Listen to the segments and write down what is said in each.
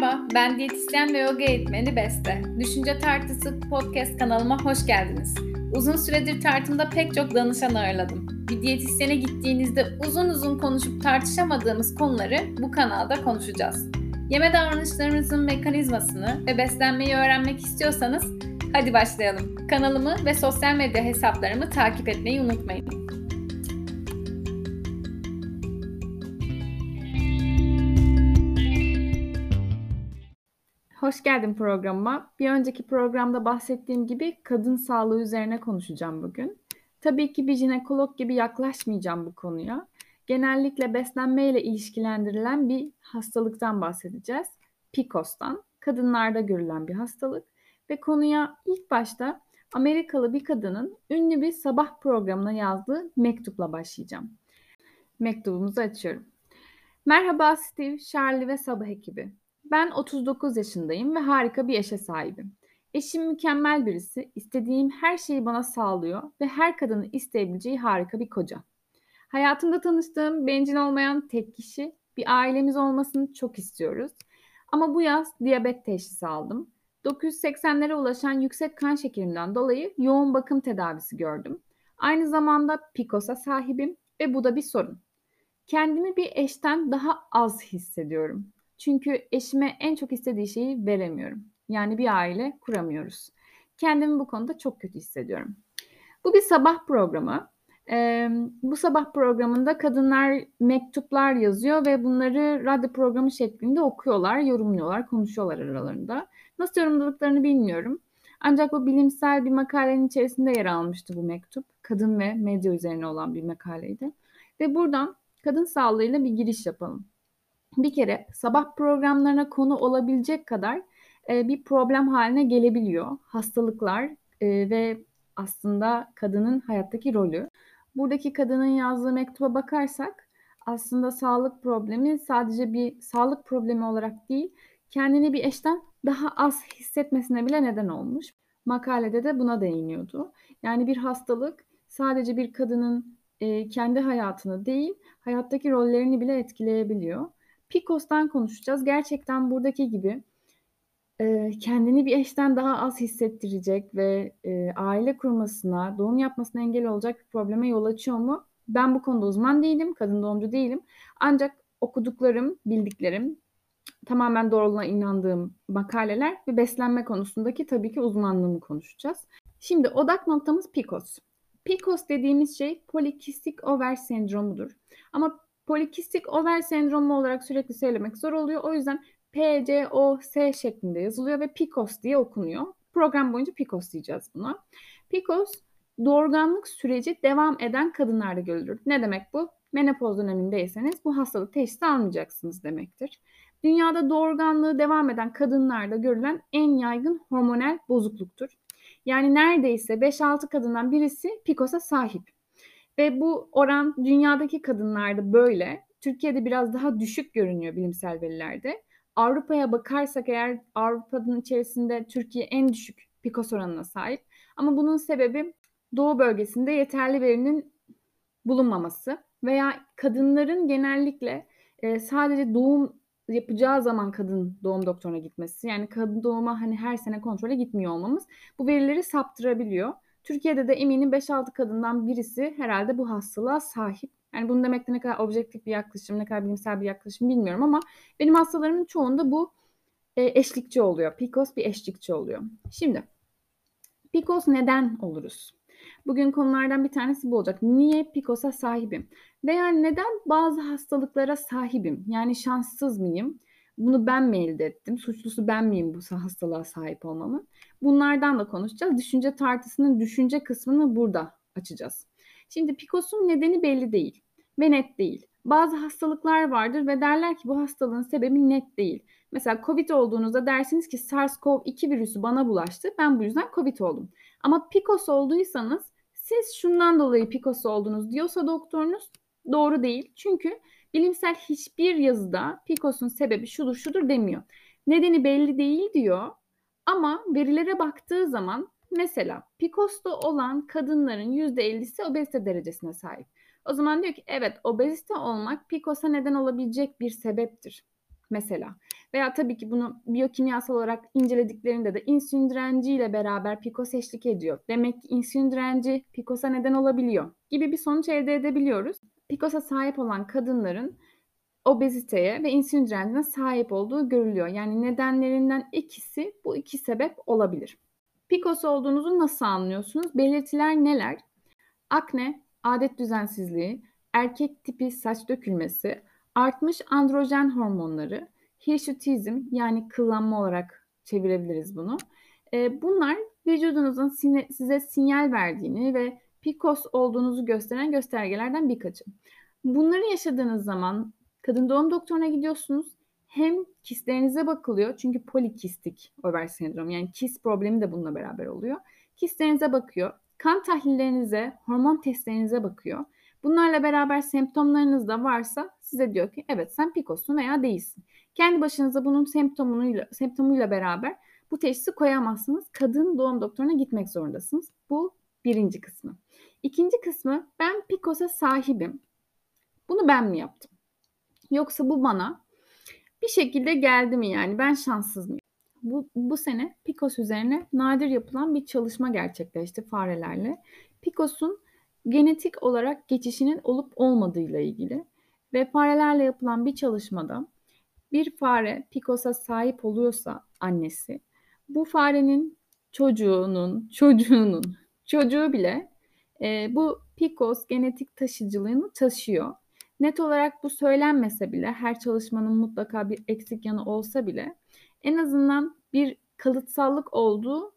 Merhaba, ben diyetisyen ve yoga eğitmeni Beste. Düşünce Tartısı podcast kanalıma hoş geldiniz. Uzun süredir tartımda pek çok danışan ağırladım. Bir diyetisyene gittiğinizde uzun uzun konuşup tartışamadığımız konuları bu kanalda konuşacağız. Yeme davranışlarımızın mekanizmasını ve beslenmeyi öğrenmek istiyorsanız hadi başlayalım. Kanalımı ve sosyal medya hesaplarımı takip etmeyi unutmayın. Hoş geldin programıma. Bir önceki programda bahsettiğim gibi kadın sağlığı üzerine konuşacağım bugün. Tabii ki bir jinekolog gibi yaklaşmayacağım bu konuya. Genellikle beslenme ile ilişkilendirilen bir hastalıktan bahsedeceğiz. PCOS'tan. Kadınlarda görülen bir hastalık. Ve konuya ilk başta Amerikalı bir kadının ünlü bir sabah programına yazdığı mektupla başlayacağım. Mektubumuzu açıyorum. Merhaba Steve, Charlie ve sabah ekibi. Ben 39 yaşındayım ve harika bir eşe sahibim. Eşim mükemmel birisi, istediğim her şeyi bana sağlıyor ve her kadının isteyebileceği harika bir koca. Hayatımda tanıştığım bencil olmayan tek kişi, bir ailemiz olmasını çok istiyoruz. Ama bu yaz diyabet teşhisi aldım. 980'lere ulaşan yüksek kan şekerimden dolayı yoğun bakım tedavisi gördüm. Aynı zamanda PCOS'a sahibim ve bu da bir sorun. Kendimi bir eşten daha az hissediyorum. Çünkü eşime en çok istediği şeyi veremiyorum. Yani bir aile kuramıyoruz. Kendimi bu konuda çok kötü hissediyorum. Bu bir sabah programı. Ee, bu sabah programında kadınlar mektuplar yazıyor ve bunları radyo programı şeklinde okuyorlar, yorumluyorlar, konuşuyorlar aralarında. Nasıl yorumladıklarını bilmiyorum. Ancak bu bilimsel bir makalenin içerisinde yer almıştı bu mektup. Kadın ve medya üzerine olan bir makaleydi. Ve buradan kadın sağlığıyla bir giriş yapalım bir kere sabah programlarına konu olabilecek kadar e, bir problem haline gelebiliyor. Hastalıklar e, ve aslında kadının hayattaki rolü. Buradaki kadının yazdığı mektuba bakarsak aslında sağlık problemi sadece bir sağlık problemi olarak değil, kendini bir eşten daha az hissetmesine bile neden olmuş. Makalede de buna değiniyordu. Yani bir hastalık sadece bir kadının e, kendi hayatını değil, hayattaki rollerini bile etkileyebiliyor. Picos'tan konuşacağız. Gerçekten buradaki gibi e, kendini bir eşten daha az hissettirecek ve e, aile kurmasına, doğum yapmasına engel olacak bir probleme yol açıyor mu? Ben bu konuda uzman değilim, kadın doğumcu değilim. Ancak okuduklarım, bildiklerim, tamamen doğruluğuna inandığım makaleler ve beslenme konusundaki tabii ki uzmanlığımı konuşacağız. Şimdi odak noktamız PCOS. PCOS dediğimiz şey polikistik over sendromudur. Ama polikistik over sendromu olarak sürekli söylemek zor oluyor. O yüzden PCOS şeklinde yazılıyor ve PCOS diye okunuyor. Program boyunca PCOS diyeceğiz buna. PCOS doğurganlık süreci devam eden kadınlarda görülür. Ne demek bu? Menopoz dönemindeyseniz bu hastalık teşhisi almayacaksınız demektir. Dünyada doğurganlığı devam eden kadınlarda görülen en yaygın hormonal bozukluktur. Yani neredeyse 5-6 kadından birisi PCOS'a sahip. Ve bu oran dünyadaki kadınlarda böyle. Türkiye'de biraz daha düşük görünüyor bilimsel verilerde. Avrupa'ya bakarsak eğer Avrupa'nın içerisinde Türkiye en düşük PCOS oranına sahip. Ama bunun sebebi doğu bölgesinde yeterli verinin bulunmaması veya kadınların genellikle e, sadece doğum yapacağı zaman kadın doğum doktoruna gitmesi. Yani kadın doğuma hani her sene kontrole gitmiyor olmamız bu verileri saptırabiliyor. Türkiye'de de eminim 5-6 kadından birisi herhalde bu hastalığa sahip. Yani bunu demek de ne kadar objektif bir yaklaşım, ne kadar bilimsel bir yaklaşım bilmiyorum ama benim hastalarımın çoğunda bu e, eşlikçi oluyor. PCOS bir eşlikçi oluyor. Şimdi PCOS neden oluruz? Bugün konulardan bir tanesi bu olacak. Niye PCOS'a sahibim? Veya neden bazı hastalıklara sahibim? Yani şanssız mıyım? Bunu ben mi elde ettim? Suçlusu ben miyim bu hastalığa sahip olmamın? Bunlardan da konuşacağız. Düşünce tartısının düşünce kısmını burada açacağız. Şimdi PCOS'un nedeni belli değil ve net değil. Bazı hastalıklar vardır ve derler ki bu hastalığın sebebi net değil. Mesela COVID olduğunuzda dersiniz ki SARS-CoV-2 virüsü bana bulaştı. Ben bu yüzden COVID oldum. Ama PCOS olduysanız siz şundan dolayı PCOS oldunuz diyorsa doktorunuz doğru değil. Çünkü bilimsel hiçbir yazıda PCOS'un sebebi şudur şudur demiyor. Nedeni belli değil diyor ama verilere baktığı zaman mesela PCOS'ta olan kadınların %50'si obezite derecesine sahip. O zaman diyor ki evet obezite olmak PCOS'a neden olabilecek bir sebeptir. mesela. Veya tabii ki bunu biyokimyasal olarak incelediklerinde de insülin direnci ile beraber PCOS eşlik ediyor. Demek ki insülin direnci PCOS'a neden olabiliyor gibi bir sonuç elde edebiliyoruz. PCOS'a sahip olan kadınların obeziteye ve insülin direncine sahip olduğu görülüyor. Yani nedenlerinden ikisi bu iki sebep olabilir. PCOS olduğunuzu nasıl anlıyorsunuz? Belirtiler neler? Akne, adet düzensizliği, erkek tipi saç dökülmesi, artmış androjen hormonları, hirşutizm yani kıllanma olarak çevirebiliriz bunu. Bunlar vücudunuzun size sinyal verdiğini ve PCOS olduğunuzu gösteren göstergelerden birkaçı. Bunları yaşadığınız zaman kadın doğum doktoruna gidiyorsunuz. Hem kistlerinize bakılıyor çünkü polikistik over sendrom yani kist problemi de bununla beraber oluyor. Kistlerinize bakıyor. Kan tahlillerinize, hormon testlerinize bakıyor. Bunlarla beraber semptomlarınız da varsa size diyor ki evet sen PCOS'sun veya değilsin. Kendi başınıza bunun semptomuyla, semptomuyla beraber bu teşhisi koyamazsınız. Kadın doğum doktoruna gitmek zorundasınız. Bu birinci kısmı. İkinci kısmı ben PCOS'a sahibim. Bunu ben mi yaptım? Yoksa bu bana bir şekilde geldi mi yani ben şanssız mıyım? Bu, bu sene PCOS üzerine nadir yapılan bir çalışma gerçekleşti farelerle. PCOS'un genetik olarak geçişinin olup olmadığıyla ilgili ve farelerle yapılan bir çalışmada bir fare PCOS'a sahip oluyorsa annesi bu farenin çocuğunun çocuğunun çocuğu bile e, bu PCOS genetik taşıcılığını taşıyor. Net olarak bu söylenmese bile her çalışmanın mutlaka bir eksik yanı olsa bile en azından bir kalıtsallık olduğu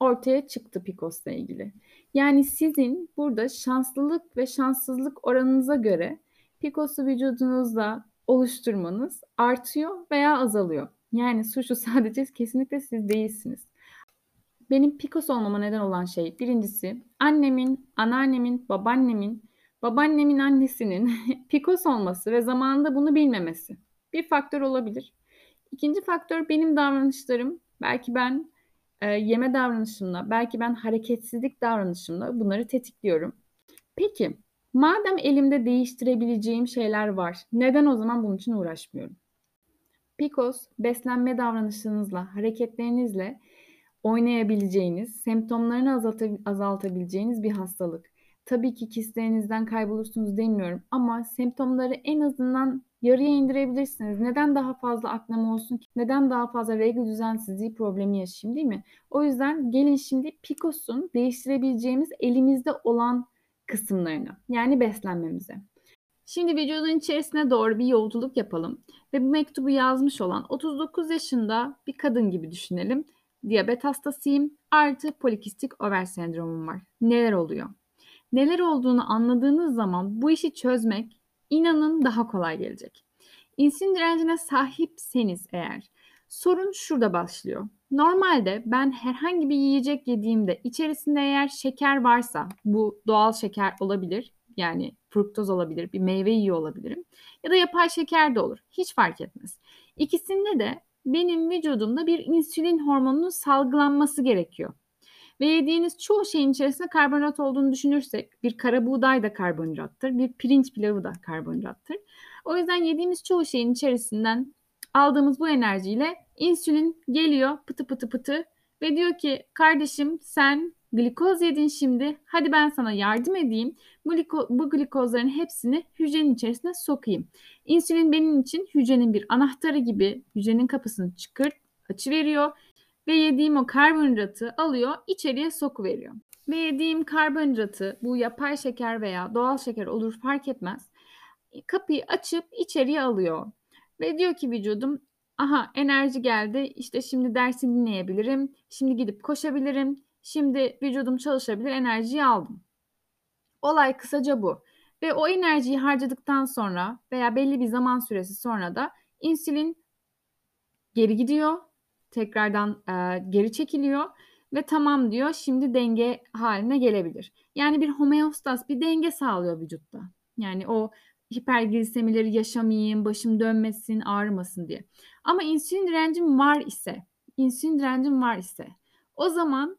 ortaya çıktı PCOS'la ilgili. Yani sizin burada şanslılık ve şanssızlık oranınıza göre PCOS'u vücudunuzda oluşturmanız artıyor veya azalıyor. Yani suçlu sadece kesinlikle siz değilsiniz. Benim PCOS olmama neden olan şey birincisi annemin, anneannemin, babaannemin, babaannemin annesinin PCOS olması ve zamanında bunu bilmemesi bir faktör olabilir. İkinci faktör benim davranışlarım. Belki ben e, yeme davranışımla, belki ben hareketsizlik davranışımla bunları tetikliyorum. Peki, madem elimde değiştirebileceğim şeyler var, neden o zaman bunun için uğraşmıyorum? PCOS, beslenme davranışınızla, hareketlerinizle oynayabileceğiniz, semptomlarını azaltabileceğiniz bir hastalık. Tabii ki kistlerinizden kaybolursunuz demiyorum ama semptomları en azından yarıya indirebilirsiniz. Neden daha fazla aklama olsun ki? Neden daha fazla regl düzensizliği problemi yaşayayım değil mi? O yüzden gelin şimdi PCOS'un değiştirebileceğimiz elimizde olan kısımlarını yani beslenmemize. Şimdi vücudun içerisine doğru bir yolculuk yapalım ve bu mektubu yazmış olan 39 yaşında bir kadın gibi düşünelim. Diyabet hastasıyım artı polikistik over sendromum var. Neler oluyor? Neler olduğunu anladığınız zaman bu işi çözmek inanın daha kolay gelecek. İnsülin direncine sahipseniz eğer sorun şurada başlıyor. Normalde ben herhangi bir yiyecek yediğimde içerisinde eğer şeker varsa bu doğal şeker olabilir. Yani fruktoz olabilir, bir meyve yiyor olabilirim. Ya da yapay şeker de olur. Hiç fark etmez. İkisinde de benim vücudumda bir insülin hormonunun salgılanması gerekiyor. Ve yediğiniz çoğu şeyin içerisinde karbonhidrat olduğunu düşünürsek bir kara buğday da karbonhidrattır, bir pirinç pilavı da karbonhidrattır. O yüzden yediğimiz çoğu şeyin içerisinden aldığımız bu enerjiyle insülin geliyor pıtı pıtı pıtı ve diyor ki kardeşim sen glikoz yedin şimdi hadi ben sana yardım edeyim. Bu, gliko, glikozların hepsini hücrenin içerisine sokayım. İnsülin benim için hücrenin bir anahtarı gibi hücrenin kapısını çıkırt açı veriyor ve yediğim o karbonhidratı alıyor içeriye soku veriyor. Ve yediğim karbonhidratı bu yapay şeker veya doğal şeker olur fark etmez. Kapıyı açıp içeriye alıyor. Ve diyor ki vücudum aha enerji geldi işte şimdi dersi dinleyebilirim. Şimdi gidip koşabilirim. Şimdi vücudum çalışabilir enerjiyi aldım. Olay kısaca bu. Ve o enerjiyi harcadıktan sonra veya belli bir zaman süresi sonra da insülin geri gidiyor tekrardan e, geri çekiliyor ve tamam diyor şimdi denge haline gelebilir. Yani bir homeostas bir denge sağlıyor vücutta. Yani o hiperglisemileri yaşamayayım, başım dönmesin, ağrımasın diye. Ama insülin direncim var ise, insülin direncim var ise o zaman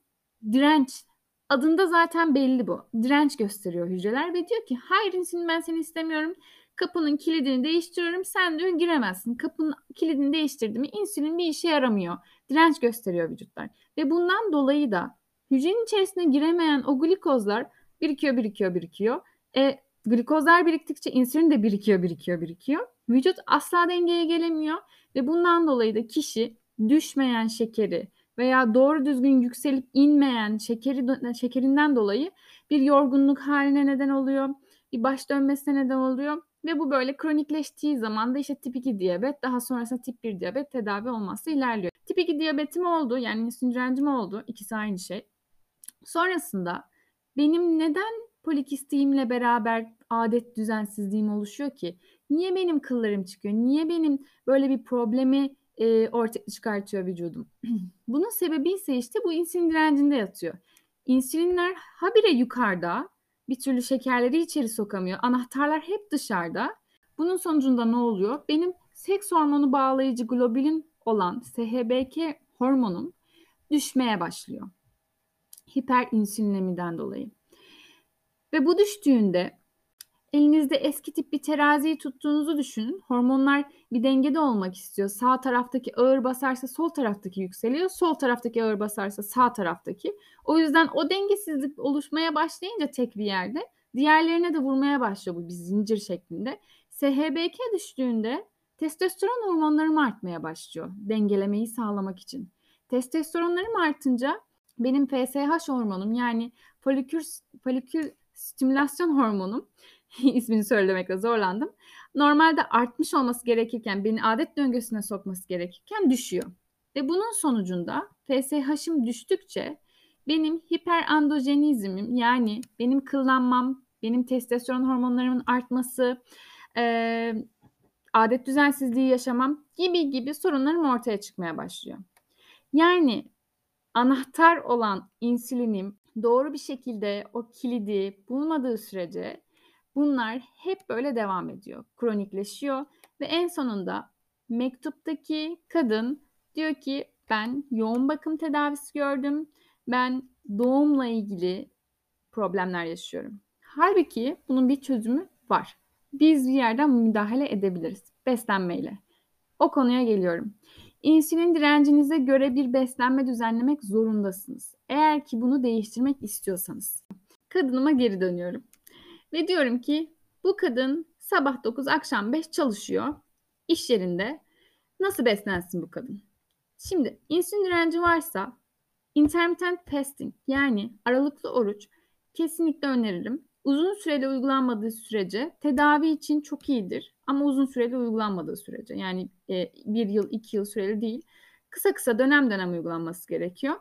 direnç adında zaten belli bu. Direnç gösteriyor hücreler ve diyor ki hayır insülin ben seni istemiyorum. Kapının kilidini değiştiriyorum. Sen diyor giremezsin. Kapının kilidini değiştirdim mi insülin bir işe yaramıyor. Direnç gösteriyor vücutlar. Ve bundan dolayı da hücrenin içerisine giremeyen o glikozlar birikiyor, birikiyor, birikiyor. E, glikozlar biriktikçe insülin de birikiyor, birikiyor, birikiyor. Vücut asla dengeye gelemiyor ve bundan dolayı da kişi düşmeyen şekeri veya doğru düzgün yükselip inmeyen şekeri şekerinden dolayı bir yorgunluk haline neden oluyor. Bir baş dönmesine neden oluyor ve bu böyle kronikleştiği zaman da işte tip 2 diyabet daha sonrasında tip 1 diyabet tedavi olması ilerliyor. Tip 2 diyabetim oldu yani insülin oldu. İkisi aynı şey. Sonrasında benim neden polikistiğimle beraber adet düzensizliğim oluşuyor ki? Niye benim kıllarım çıkıyor? Niye benim böyle bir problemi e, ortaya çıkartıyor vücudum? Bunun sebebi ise işte bu insülin direncinde yatıyor. İnsülinler habire yukarıda bir türlü şekerleri içeri sokamıyor. Anahtarlar hep dışarıda. Bunun sonucunda ne oluyor? Benim seks hormonu bağlayıcı globulin olan SHBK hormonum düşmeye başlıyor. Hiperinsülinemiden dolayı. Ve bu düştüğünde elinizde eski tip bir teraziyi tuttuğunuzu düşünün. Hormonlar bir dengede olmak istiyor. Sağ taraftaki ağır basarsa sol taraftaki yükseliyor. Sol taraftaki ağır basarsa sağ taraftaki. O yüzden o dengesizlik oluşmaya başlayınca tek bir yerde diğerlerine de vurmaya başlıyor bu bir zincir şeklinde. SHBK düştüğünde testosteron hormonlarım artmaya başlıyor dengelemeyi sağlamak için. Testosteronlarım artınca benim FSH hormonum yani folikül, folikül stimülasyon hormonum ismini söylemekte zorlandım. Normalde artmış olması gerekirken beni adet döngüsüne sokması gerekirken düşüyor. Ve bunun sonucunda FSH'ım düştükçe benim hiperandojenizmim yani benim kıllanmam, benim testosteron hormonlarımın artması, e, adet düzensizliği yaşamam gibi gibi sorunlarım ortaya çıkmaya başlıyor. Yani anahtar olan insülinim doğru bir şekilde o kilidi bulmadığı sürece bunlar hep böyle devam ediyor. Kronikleşiyor ve en sonunda mektuptaki kadın diyor ki ben yoğun bakım tedavisi gördüm. Ben doğumla ilgili problemler yaşıyorum. Halbuki bunun bir çözümü var. Biz bir yerden müdahale edebiliriz beslenmeyle. O konuya geliyorum. İnsülin direncinize göre bir beslenme düzenlemek zorundasınız. Eğer ki bunu değiştirmek istiyorsanız. Kadınıma geri dönüyorum. Ve diyorum ki bu kadın sabah 9 akşam 5 çalışıyor. iş yerinde. Nasıl beslensin bu kadın? Şimdi insülin direnci varsa intermittent fasting yani aralıklı oruç kesinlikle öneririm. Uzun süreli uygulanmadığı sürece tedavi için çok iyidir. Ama uzun süreli uygulanmadığı sürece yani e, bir yıl iki yıl süreli değil. Kısa kısa dönem dönem uygulanması gerekiyor.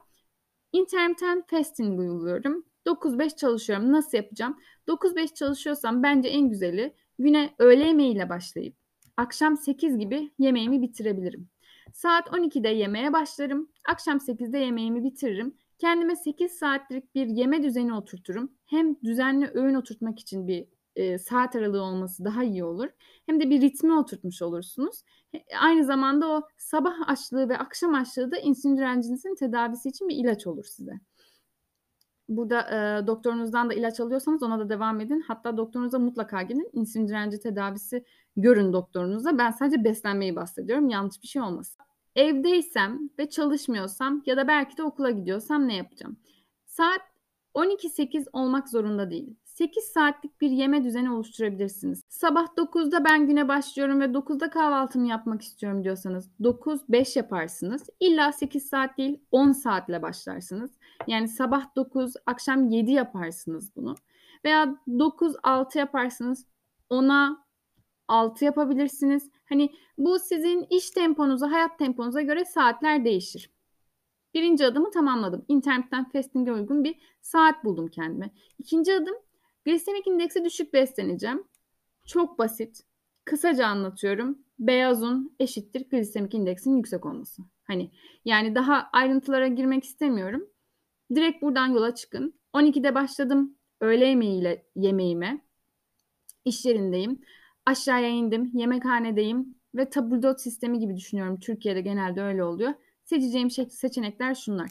Intermittent fasting uyguluyorum. 9-5 çalışıyorum. Nasıl yapacağım? 9-5 çalışıyorsam bence en güzeli güne öğle yemeğiyle başlayıp akşam 8 gibi yemeğimi bitirebilirim. Saat 12'de yemeğe başlarım. Akşam 8'de yemeğimi bitiririm. Kendime 8 saatlik bir yeme düzeni oturturum. Hem düzenli öğün oturtmak için bir e, saat aralığı olması daha iyi olur. Hem de bir ritmi oturtmuş olursunuz. Aynı zamanda o sabah açlığı ve akşam açlığı da insülin direncinizin tedavisi için bir ilaç olur size. Burada e, doktorunuzdan da ilaç alıyorsanız ona da devam edin. Hatta doktorunuza mutlaka gidin. İnsülin direnci tedavisi görün doktorunuza. Ben sadece beslenmeyi bahsediyorum. Yanlış bir şey olmasın. Evdeysem ve çalışmıyorsam ya da belki de okula gidiyorsam ne yapacağım? Saat 12-8 olmak zorunda değil. 8 saatlik bir yeme düzeni oluşturabilirsiniz. Sabah 9'da ben güne başlıyorum ve 9'da kahvaltımı yapmak istiyorum diyorsanız 9-5 yaparsınız. İlla 8 saat değil 10 saatle başlarsınız. Yani sabah 9, akşam 7 yaparsınız bunu. Veya 9-6 yaparsınız. 10'a 6 yapabilirsiniz. Hani bu sizin iş temponuza, hayat temponuza göre saatler değişir. Birinci adımı tamamladım. İnternetten fasting'e uygun bir saat buldum kendime. İkinci adım glisemik indeksi düşük besleneceğim. Çok basit. Kısaca anlatıyorum. Beyaz un eşittir glisemik indeksin yüksek olması. Hani yani daha ayrıntılara girmek istemiyorum. Direkt buradan yola çıkın. 12'de başladım öğle yemeğiyle yemeğime. İş yerindeyim. Aşağıya indim. Yemekhanedeyim ve tabldot sistemi gibi düşünüyorum. Türkiye'de genelde öyle oluyor. Seçeceğim seçenekler şunlar.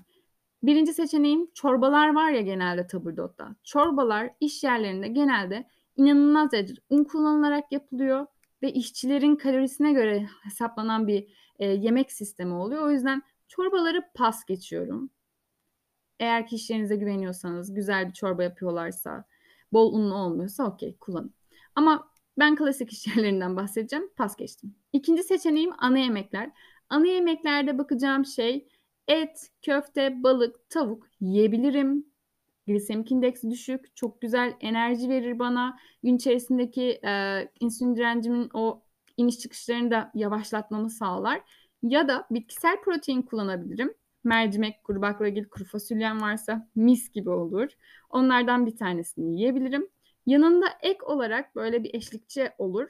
Birinci seçeneğim çorbalar var ya genelde taburdotta. Çorbalar iş yerlerinde genelde inanılmaz derecede un kullanılarak yapılıyor ve işçilerin kalorisine göre hesaplanan bir e, yemek sistemi oluyor. O yüzden çorbaları pas geçiyorum. Eğer ki işlerinize güveniyorsanız, güzel bir çorba yapıyorlarsa, bol unlu olmuyorsa okey kullanın. Ama ben klasik iş yerlerinden bahsedeceğim. Pas geçtim. İkinci seçeneğim ana yemekler. Ana yemeklerde bakacağım şey et, köfte, balık, tavuk yiyebilirim. Glisemik indeksi düşük, çok güzel enerji verir bana. Gün içerisindeki e, insülin direncimin o iniş çıkışlarını da yavaşlatmamı sağlar. Ya da bitkisel protein kullanabilirim. Mercimek, kuru baklagil, kuru fasulyem varsa mis gibi olur. Onlardan bir tanesini yiyebilirim. Yanında ek olarak böyle bir eşlikçi olur.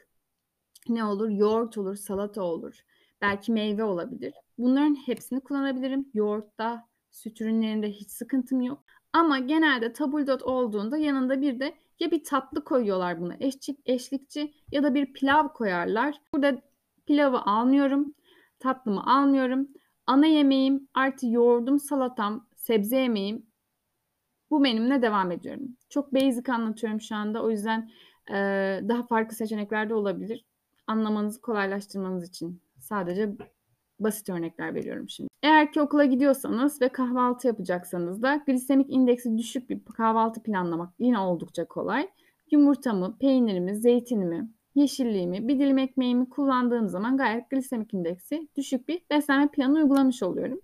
Ne olur? Yoğurt olur, salata olur. Belki meyve olabilir. Bunların hepsini kullanabilirim. Yoğurtta, süt ürünlerinde hiç sıkıntım yok. Ama genelde tabldot olduğunda yanında bir de ya bir tatlı koyuyorlar buna eşlik, eşlikçi ya da bir pilav koyarlar. Burada pilavı almıyorum, tatlımı almıyorum. Ana yemeğim artı yoğurdum, salatam, sebze yemeğim bu menümle devam ediyorum. Çok basic anlatıyorum şu anda. O yüzden e, daha farklı seçenekler de olabilir. Anlamanızı kolaylaştırmanız için sadece basit örnekler veriyorum şimdi. Eğer ki okula gidiyorsanız ve kahvaltı yapacaksanız da glisemik indeksi düşük bir kahvaltı planlamak yine oldukça kolay. Yumurtamı, peynirimi, zeytinimi, yeşilliğimi, bir dilim ekmeğimi kullandığım zaman gayet glisemik indeksi düşük bir beslenme planı uygulamış oluyorum.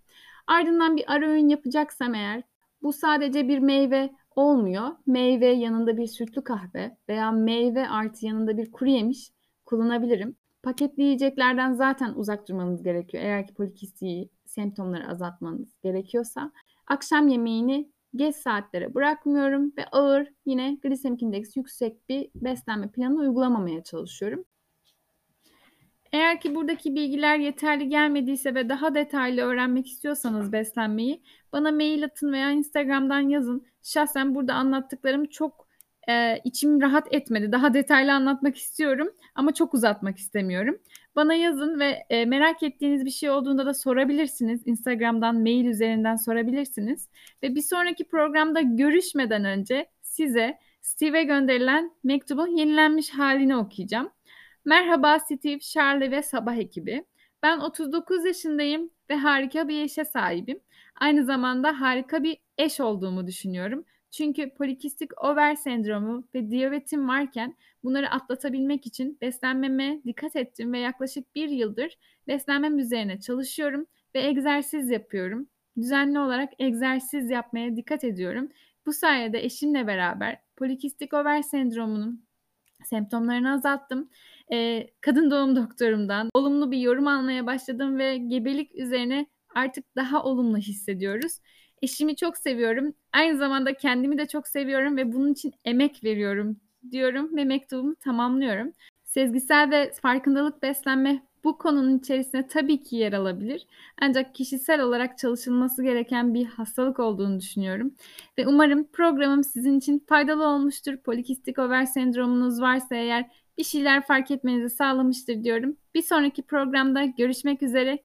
Ardından bir ara öğün yapacaksam eğer bu sadece bir meyve olmuyor. Meyve yanında bir sütlü kahve veya meyve artı yanında bir kuru yemiş kullanabilirim. Paketli yiyeceklerden zaten uzak durmanız gerekiyor. Eğer ki polikistiği semptomları azaltmanız gerekiyorsa. Akşam yemeğini geç saatlere bırakmıyorum ve ağır yine glisemik indeks yüksek bir beslenme planı uygulamamaya çalışıyorum. Eğer ki buradaki bilgiler yeterli gelmediyse ve daha detaylı öğrenmek istiyorsanız beslenmeyi bana mail atın veya Instagram'dan yazın. Şahsen burada anlattıklarım çok e, içim rahat etmedi. Daha detaylı anlatmak istiyorum ama çok uzatmak istemiyorum. Bana yazın ve e, merak ettiğiniz bir şey olduğunda da sorabilirsiniz. Instagram'dan, mail üzerinden sorabilirsiniz. Ve bir sonraki programda görüşmeden önce size Steve'e gönderilen mektubun yenilenmiş halini okuyacağım. Merhaba Steve, Charlie ve Sabah ekibi. Ben 39 yaşındayım ve harika bir eşe sahibim. Aynı zamanda harika bir eş olduğumu düşünüyorum. Çünkü polikistik over sendromu ve diyabetim varken bunları atlatabilmek için beslenmeme dikkat ettim ve yaklaşık bir yıldır beslenmem üzerine çalışıyorum ve egzersiz yapıyorum. Düzenli olarak egzersiz yapmaya dikkat ediyorum. Bu sayede eşimle beraber polikistik over sendromunun semptomlarını azalttım. Ee, kadın doğum doktorumdan olumlu bir yorum almaya başladım ve gebelik üzerine artık daha olumlu hissediyoruz. Eşimi çok seviyorum. Aynı zamanda kendimi de çok seviyorum ve bunun için emek veriyorum diyorum ve mektubumu tamamlıyorum. Sezgisel ve farkındalık beslenme bu konunun içerisine tabii ki yer alabilir. Ancak kişisel olarak çalışılması gereken bir hastalık olduğunu düşünüyorum. Ve umarım programım sizin için faydalı olmuştur. Polikistik over sendromunuz varsa eğer bir şeyler fark etmenizi sağlamıştır diyorum. Bir sonraki programda görüşmek üzere.